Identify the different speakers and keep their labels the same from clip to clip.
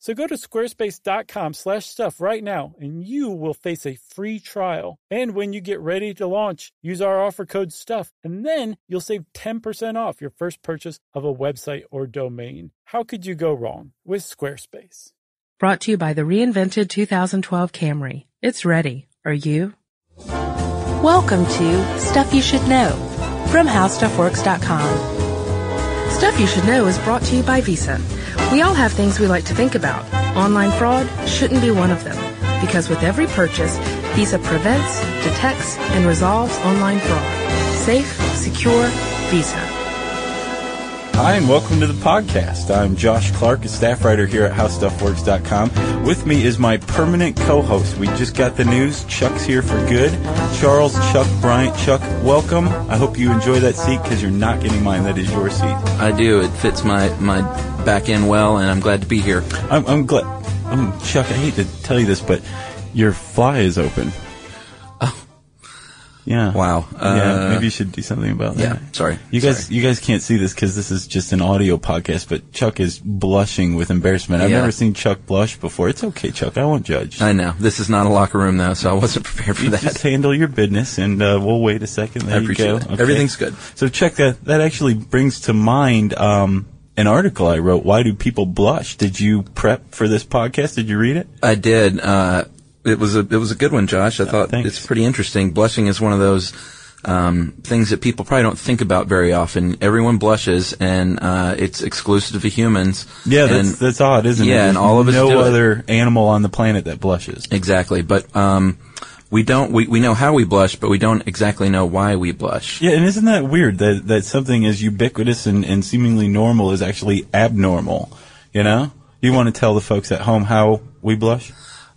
Speaker 1: So go to squarespace.com slash stuff right now and you will face a free trial. And when you get ready to launch, use our offer code STUFF and then you'll save 10% off your first purchase of a website or domain. How could you go wrong with Squarespace?
Speaker 2: Brought to you by the reinvented 2012 Camry. It's ready. Are you? Welcome to Stuff You Should Know from HowStuffWorks.com. Stuff You Should Know is brought to you by Visa. We all have things we like to think about. Online fraud shouldn't be one of them because with every purchase, Visa prevents, detects, and resolves online fraud. Safe, secure, Visa.
Speaker 3: Hi, and welcome to the podcast. I'm Josh Clark, a staff writer here at HowStuffWorks.com. With me is my permanent co-host. We just got the news. Chuck's here for good. Charles Chuck Bryant. Chuck, welcome. I hope you enjoy that seat because you're not getting mine. That is your seat.
Speaker 4: I do. It fits my, my back in well, and I'm glad to be here.
Speaker 3: I'm, I'm glad. Um, Chuck, I hate to tell you this, but your fly is open.
Speaker 4: Oh.
Speaker 3: Yeah.
Speaker 4: Wow.
Speaker 3: yeah.
Speaker 4: Uh,
Speaker 3: Maybe you should do something about that.
Speaker 4: Yeah. Sorry.
Speaker 3: You guys,
Speaker 4: Sorry.
Speaker 3: you guys can't see this because this is just an audio podcast. But Chuck is blushing with embarrassment. I've
Speaker 4: Yeah.
Speaker 3: never seen Chuck blush before. It's okay, Chuck. I won't judge.
Speaker 4: I know. This is not a locker room, though, so I wasn't prepared for
Speaker 3: you
Speaker 4: that.
Speaker 3: just handle your business, and uh, we'll wait a second. There
Speaker 4: I
Speaker 3: you go.
Speaker 4: it. Everything's good.
Speaker 3: So, Chuck, that that actually brings to mind um, an article I wrote. Why do people blush? Did you prep for this podcast? Did you read it?
Speaker 4: I did. Uh, it was a it was a good one, Josh. I thought
Speaker 3: thanks.
Speaker 4: it's pretty interesting. Blushing is one of those um, things that people probably don't think about very often. Everyone blushes, and uh, it's exclusive to humans.
Speaker 3: Yeah,
Speaker 4: and
Speaker 3: that's that's odd, isn't it?
Speaker 4: yeah, and all of us
Speaker 3: no
Speaker 4: do it.
Speaker 3: other animal on the planet that blushes.
Speaker 4: exactly. But um, we don't. We, we know how we blush, but we don't exactly know why we blush.
Speaker 3: Yeah, and isn't that weird that that something as ubiquitous and, and seemingly normal is actually abnormal? You know, you want to tell the folks at home how we blush?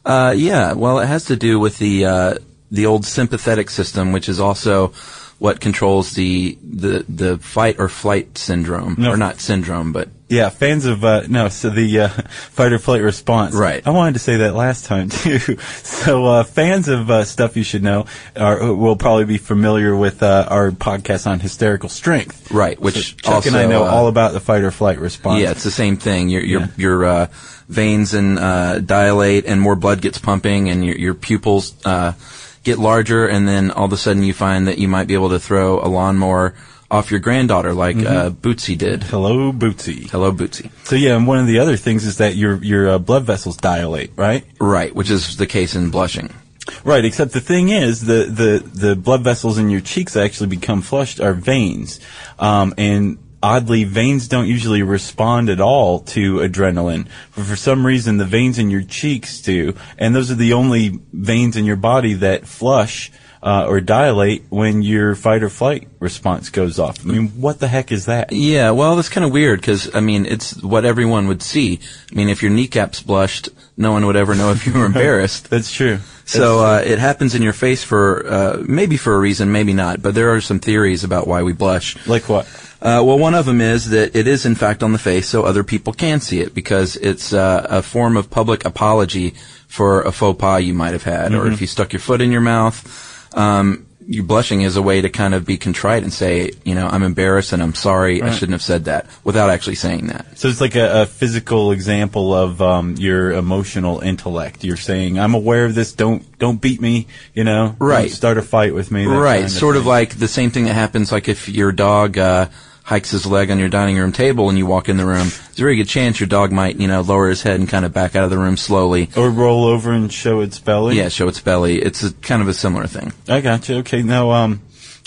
Speaker 4: Uh, yeah, well, it has to do with the uh, the old sympathetic system, which is also what controls the the the fight or flight syndrome,
Speaker 3: No.
Speaker 4: or not syndrome, but
Speaker 3: Yeah, fans of uh, no, so the uh, fight or flight response.
Speaker 4: Right.
Speaker 3: I wanted to say that last time too. So uh, fans of uh, stuff you should know are will probably be familiar with uh, our podcast on hysterical strength.
Speaker 4: right, which
Speaker 3: Chuck
Speaker 4: also
Speaker 3: and I know
Speaker 4: uh,
Speaker 3: all about the fight or flight response.
Speaker 4: Yeah, it's the same thing. Your your
Speaker 3: Yeah.
Speaker 4: your uh, veins and uh, dilate, and more blood gets pumping, and your your pupils uh, get larger, and then all of a sudden you find that you might be able to throw a lawnmower off your granddaughter, like
Speaker 3: Mm-hmm.
Speaker 4: uh, Bootsy did.
Speaker 3: Hello, Bootsy.
Speaker 4: Hello, Bootsy.
Speaker 3: So yeah, and one of the other things is that your your uh, blood vessels dilate, right?
Speaker 4: Right, which is the case in blushing.
Speaker 3: Right, except the thing is, the, the, the blood vessels in your cheeks that actually become flushed are veins. Um, and oddly, veins don't usually respond at all to adrenaline. But for some reason, the veins in your cheeks do. And those are the only veins in your body that flush uh, or dilate when your fight or flight response goes off. I mean, what the heck is that?
Speaker 4: Yeah, well, that's kind of weird because I mean, it's what everyone would see. I mean, if your kneecaps blushed, no one would ever know if you were embarrassed.
Speaker 3: That's true.
Speaker 4: So uh, it happens in your face for uh, maybe for a reason, maybe not. But there are some theories about why we blush.
Speaker 3: Like what?
Speaker 4: Uh, well, one of them is that it is in fact on the face, so other people can see it because it's uh, a form of public apology for a faux pas you might have had, or if you stuck your foot in your mouth. Um, you blushing is a way to kind of be contrite and say, you know, I'm embarrassed and I'm sorry. I shouldn't have said that without actually saying that.
Speaker 3: So it's like a, a physical example of um, your emotional intellect. You're saying, "I'm aware of this. Don't don't beat me." You know,
Speaker 4: Right.
Speaker 3: Don't start a fight with me.
Speaker 4: Right,
Speaker 3: kind
Speaker 4: sort of like the same thing that happens like if your dog uh, hikes his leg on your dining room table and you walk in the room, there's a very good chance your dog might, you know, lower his head and kind of back out of the room slowly.
Speaker 3: Or roll over and show its belly.
Speaker 4: Yeah, show its belly. It's a, kind of a similar thing.
Speaker 3: I got you. Okay, now um,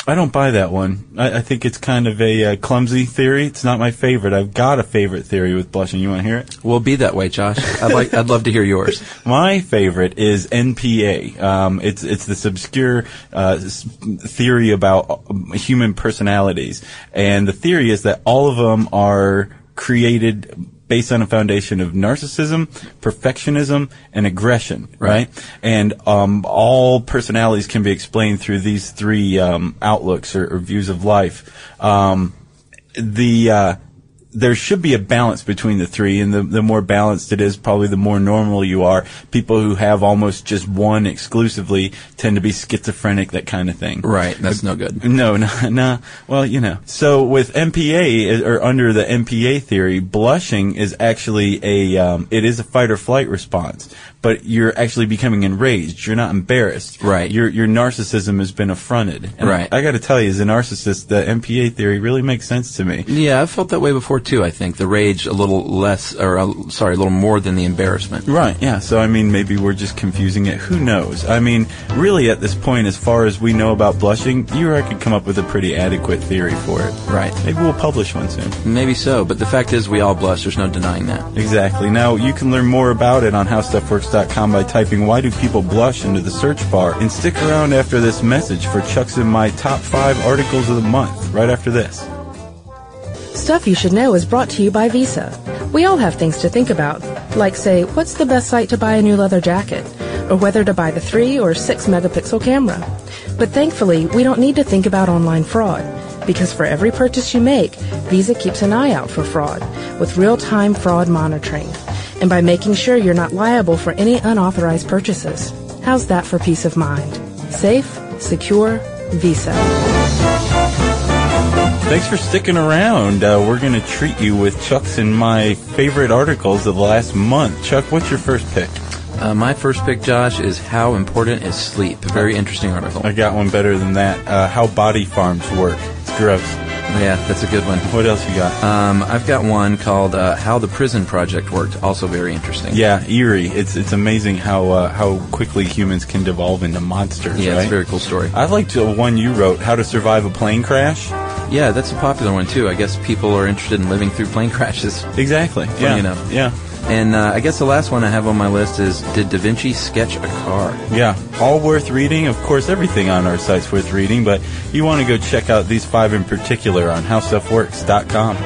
Speaker 3: I don't buy that one. I, I think it's kind of a uh, clumsy theory. It's not my favorite. I've got a favorite theory with blushing. You want to hear it?
Speaker 4: We'll be that way, Josh. I'd like, I'd love to hear yours.
Speaker 3: My favorite is NPA. Um, it's it's this obscure uh, theory about um, human personalities, and the theory is that all of them are created based on a foundation of narcissism, perfectionism, and aggression, right? And um, all personalities can be explained through these three um, outlooks or, or views of life. Um, the uh, there should be a balance between the three, and the, the more balanced it is, probably the more normal you are. People who have almost just one exclusively tend to be schizophrenic, that kind of thing.
Speaker 4: Right. That's no good.
Speaker 3: No, no, no. Well, you know. So with NPA or under the NPA theory, blushing is actually a um, it is a fight or flight response, but you're actually becoming enraged. You're not embarrassed.
Speaker 4: Right.
Speaker 3: Your your narcissism has been affronted. And
Speaker 4: Right.
Speaker 3: I, got to tell you, as a narcissist, the NPA theory really makes sense to me.
Speaker 4: Yeah, I've felt that way before too. I think the rage a little less, or uh, sorry, a little more than the embarrassment.
Speaker 3: Right, yeah. So, I mean, maybe we're just confusing it. Who knows? I mean, really, at this point, as far as we know about blushing, you or I could come up with a pretty adequate theory for it.
Speaker 4: Right.
Speaker 3: Maybe we'll publish one soon.
Speaker 4: Maybe so, but the fact is, we all blush. There's no denying that.
Speaker 3: Exactly. Now, you can learn more about it on howstuffworks.com by typing Why Do People Blush into the search bar. And stick around after this message for Chuck's and my top five articles of the month, right after this.
Speaker 2: Stuff You Should Know is brought to you by Visa. We all have things to think about, like, say, what's the best site to buy a new leather jacket? Or whether to buy the 3 or 6 megapixel camera. But thankfully, we don't need to think about online fraud, because for every purchase you make, Visa keeps an eye out for fraud with real time fraud monitoring. And by making sure you're not liable for any unauthorized purchases. How's that for peace of mind? Safe, secure, Visa.
Speaker 3: Thanks for sticking around. Uh, we're going to treat you with Chuck's and my favorite articles of the last month. Chuck, what's your first pick?
Speaker 4: Uh, my first pick, Josh, is How Important is Sleep? A very interesting article.
Speaker 3: I got one better than that. Uh, how body farms work. It's gross.
Speaker 4: Yeah, that's a good one.
Speaker 3: What else you got?
Speaker 4: Um, I've got one called uh, How the Prison Project Worked, also very interesting.
Speaker 3: yeah, eerie. It's it's amazing how uh, how quickly humans can devolve into monsters.
Speaker 4: Yeah,
Speaker 3: right?
Speaker 4: it's a very cool story.
Speaker 3: I liked the one you wrote, How to Survive a Plane Crash.
Speaker 4: Yeah, that's a popular one too. I guess people are interested in living through plane crashes.
Speaker 3: Exactly. yeah.
Speaker 4: enough.
Speaker 3: Yeah.
Speaker 4: And uh, I guess the last one I have on my list is Did Da Vinci sketch a car?
Speaker 3: Yeah. All worth reading. Of course, everything on our site's worth reading, but you want to go check out these five in particular on howstuffworks.com.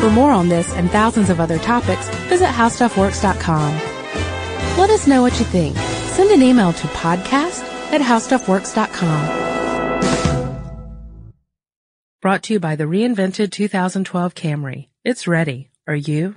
Speaker 2: For more on this and thousands of other topics, visit howstuffworks.com. Let us know what you think. Send an email to podcast at howstuffworks.com. Brought to you by the reinvented 2012 Camry. It's ready. Are you?